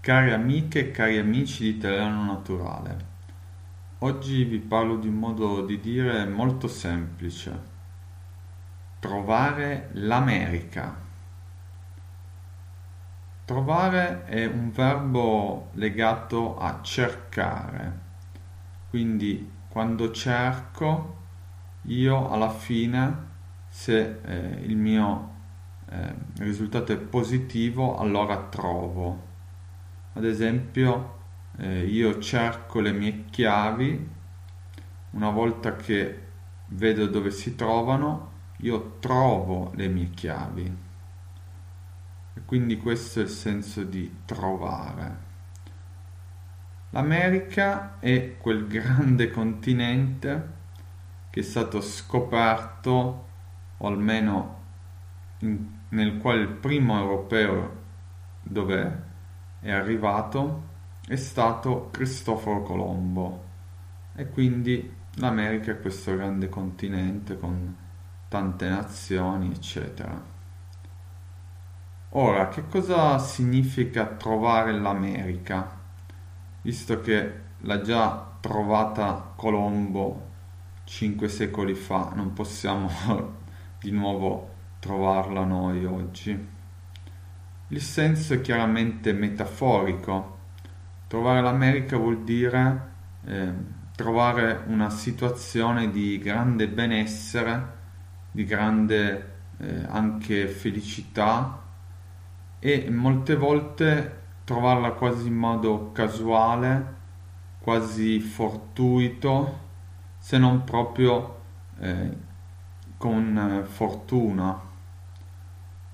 Cari amiche e cari amici di Italiano Naturale, oggi vi parlo di un modo di dire molto semplice. Trovare l'America. Trovare è un verbo legato a cercare, quindi quando cerco io alla fine, se eh, il mio eh, risultato è positivo, allora trovo ad esempio eh, io cerco le mie chiavi, una volta che vedo dove si trovano, io trovo le mie chiavi. E quindi questo è il senso di trovare. L'America è quel grande continente che è stato scoperto, o almeno in, nel quale il primo europeo dove è arrivato è stato Cristoforo Colombo e quindi l'America è questo grande continente con tante nazioni, eccetera. Ora, che cosa significa trovare l'America? Visto che l'ha già trovata Colombo cinque secoli fa, non possiamo di nuovo trovarla noi oggi. Il senso è chiaramente metaforico. Trovare l'America vuol dire eh, trovare una situazione di grande benessere, di grande eh, anche felicità e molte volte trovarla quasi in modo casuale, quasi fortuito, se non proprio eh, con fortuna.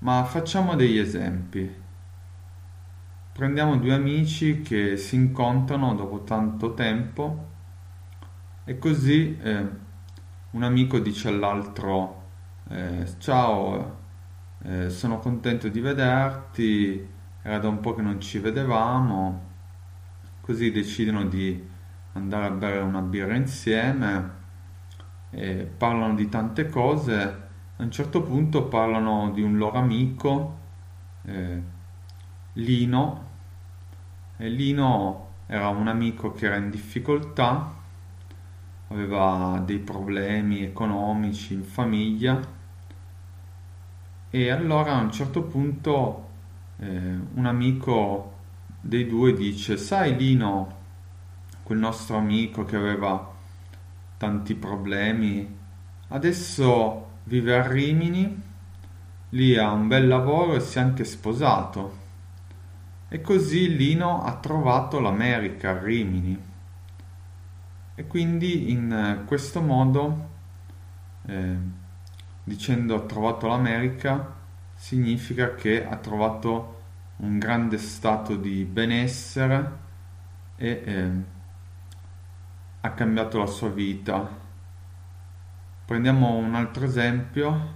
Ma facciamo degli esempi. Prendiamo due amici che si incontrano dopo tanto tempo e così eh, un amico dice all'altro eh, ciao, eh, sono contento di vederti, era da un po' che non ci vedevamo, così decidono di andare a bere una birra insieme, parlano di tante cose a un certo punto parlano di un loro amico, eh, Lino, e Lino era un amico che era in difficoltà, aveva dei problemi economici in famiglia. E allora a un certo punto eh, un amico dei due dice, sai Lino, quel nostro amico che aveva tanti problemi, adesso vive a Rimini, lì ha un bel lavoro e si è anche sposato. E così Lino ha trovato l'America a Rimini. E quindi in questo modo, eh, dicendo ha trovato l'America, significa che ha trovato un grande stato di benessere e eh, ha cambiato la sua vita Prendiamo un altro esempio.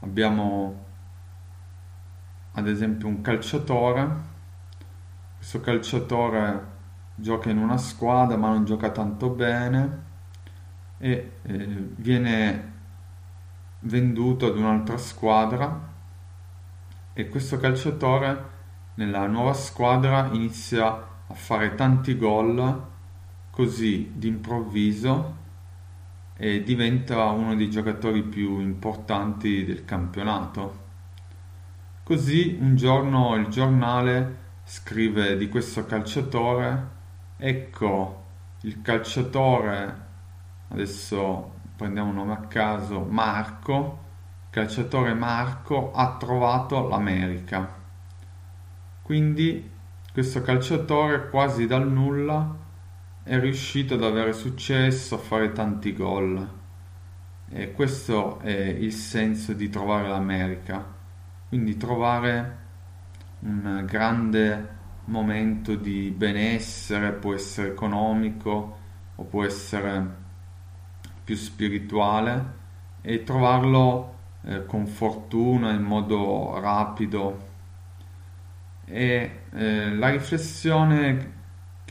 Abbiamo ad esempio un calciatore. Questo calciatore gioca in una squadra ma non gioca tanto bene e eh, viene venduto ad un'altra squadra e questo calciatore nella nuova squadra inizia a fare tanti gol così d'improvviso e diventa uno dei giocatori più importanti del campionato. Così un giorno il giornale scrive di questo calciatore, ecco il calciatore, adesso prendiamo un nome a caso, Marco, il calciatore Marco ha trovato l'America. Quindi questo calciatore quasi dal nulla è riuscito ad avere successo, a fare tanti gol. E questo è il senso di trovare l'America. Quindi trovare un grande momento di benessere, può essere economico o può essere più spirituale e trovarlo eh, con fortuna in modo rapido. E eh, la riflessione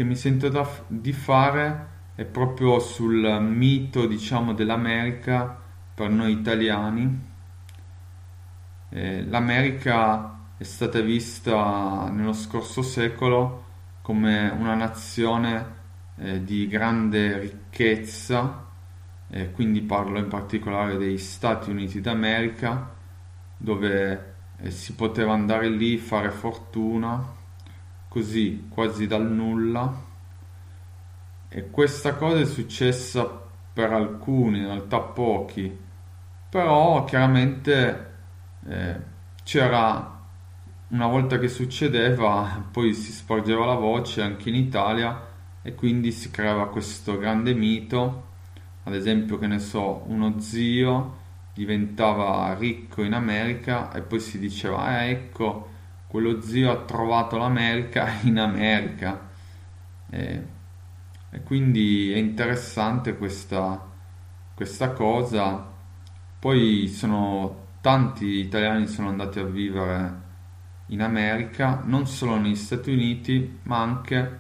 che mi sento da, di fare è proprio sul mito, diciamo, dell'America per noi italiani. Eh, L'America è stata vista nello scorso secolo come una nazione eh, di grande ricchezza, eh, quindi parlo in particolare degli Stati Uniti d'America, dove eh, si poteva andare lì, fare fortuna, così quasi dal nulla. E questa cosa è successa per alcuni, in realtà pochi, però chiaramente eh, c'era una volta che succedeva, poi si sporgeva la voce anche in Italia e quindi si creava questo grande mito, ad esempio che ne so, uno zio diventava ricco in America e poi si diceva, eh, ecco, quello zio ha trovato l'America in America. E, e quindi è interessante questa, questa cosa. Poi sono tanti italiani sono andati a vivere in America, non solo negli Stati Uniti, ma anche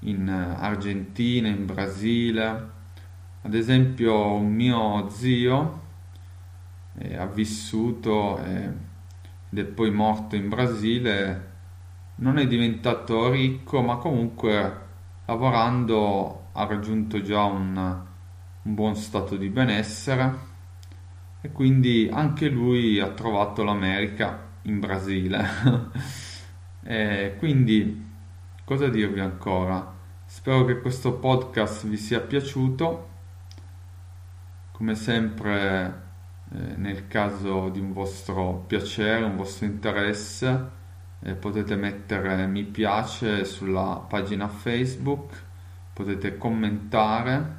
in Argentina, in Brasile. Ad esempio, un mio zio eh, ha vissuto eh, ed è poi morto in Brasile. Non è diventato ricco, ma comunque lavorando ha raggiunto già un, un buon stato di benessere e quindi anche lui ha trovato l'America in Brasile. e quindi cosa dirvi ancora? Spero che questo podcast vi sia piaciuto. Come sempre, eh, nel caso di un vostro piacere, un vostro interesse, eh, potete mettere mi piace sulla pagina Facebook, potete commentare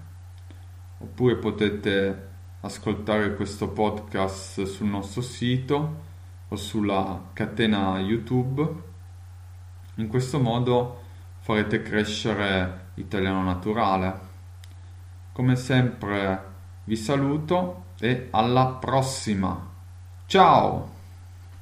oppure potete ascoltare questo podcast sul nostro sito o sulla catena YouTube. In questo modo farete crescere l'italiano naturale. Come sempre vi saluto e alla prossima. Ciao!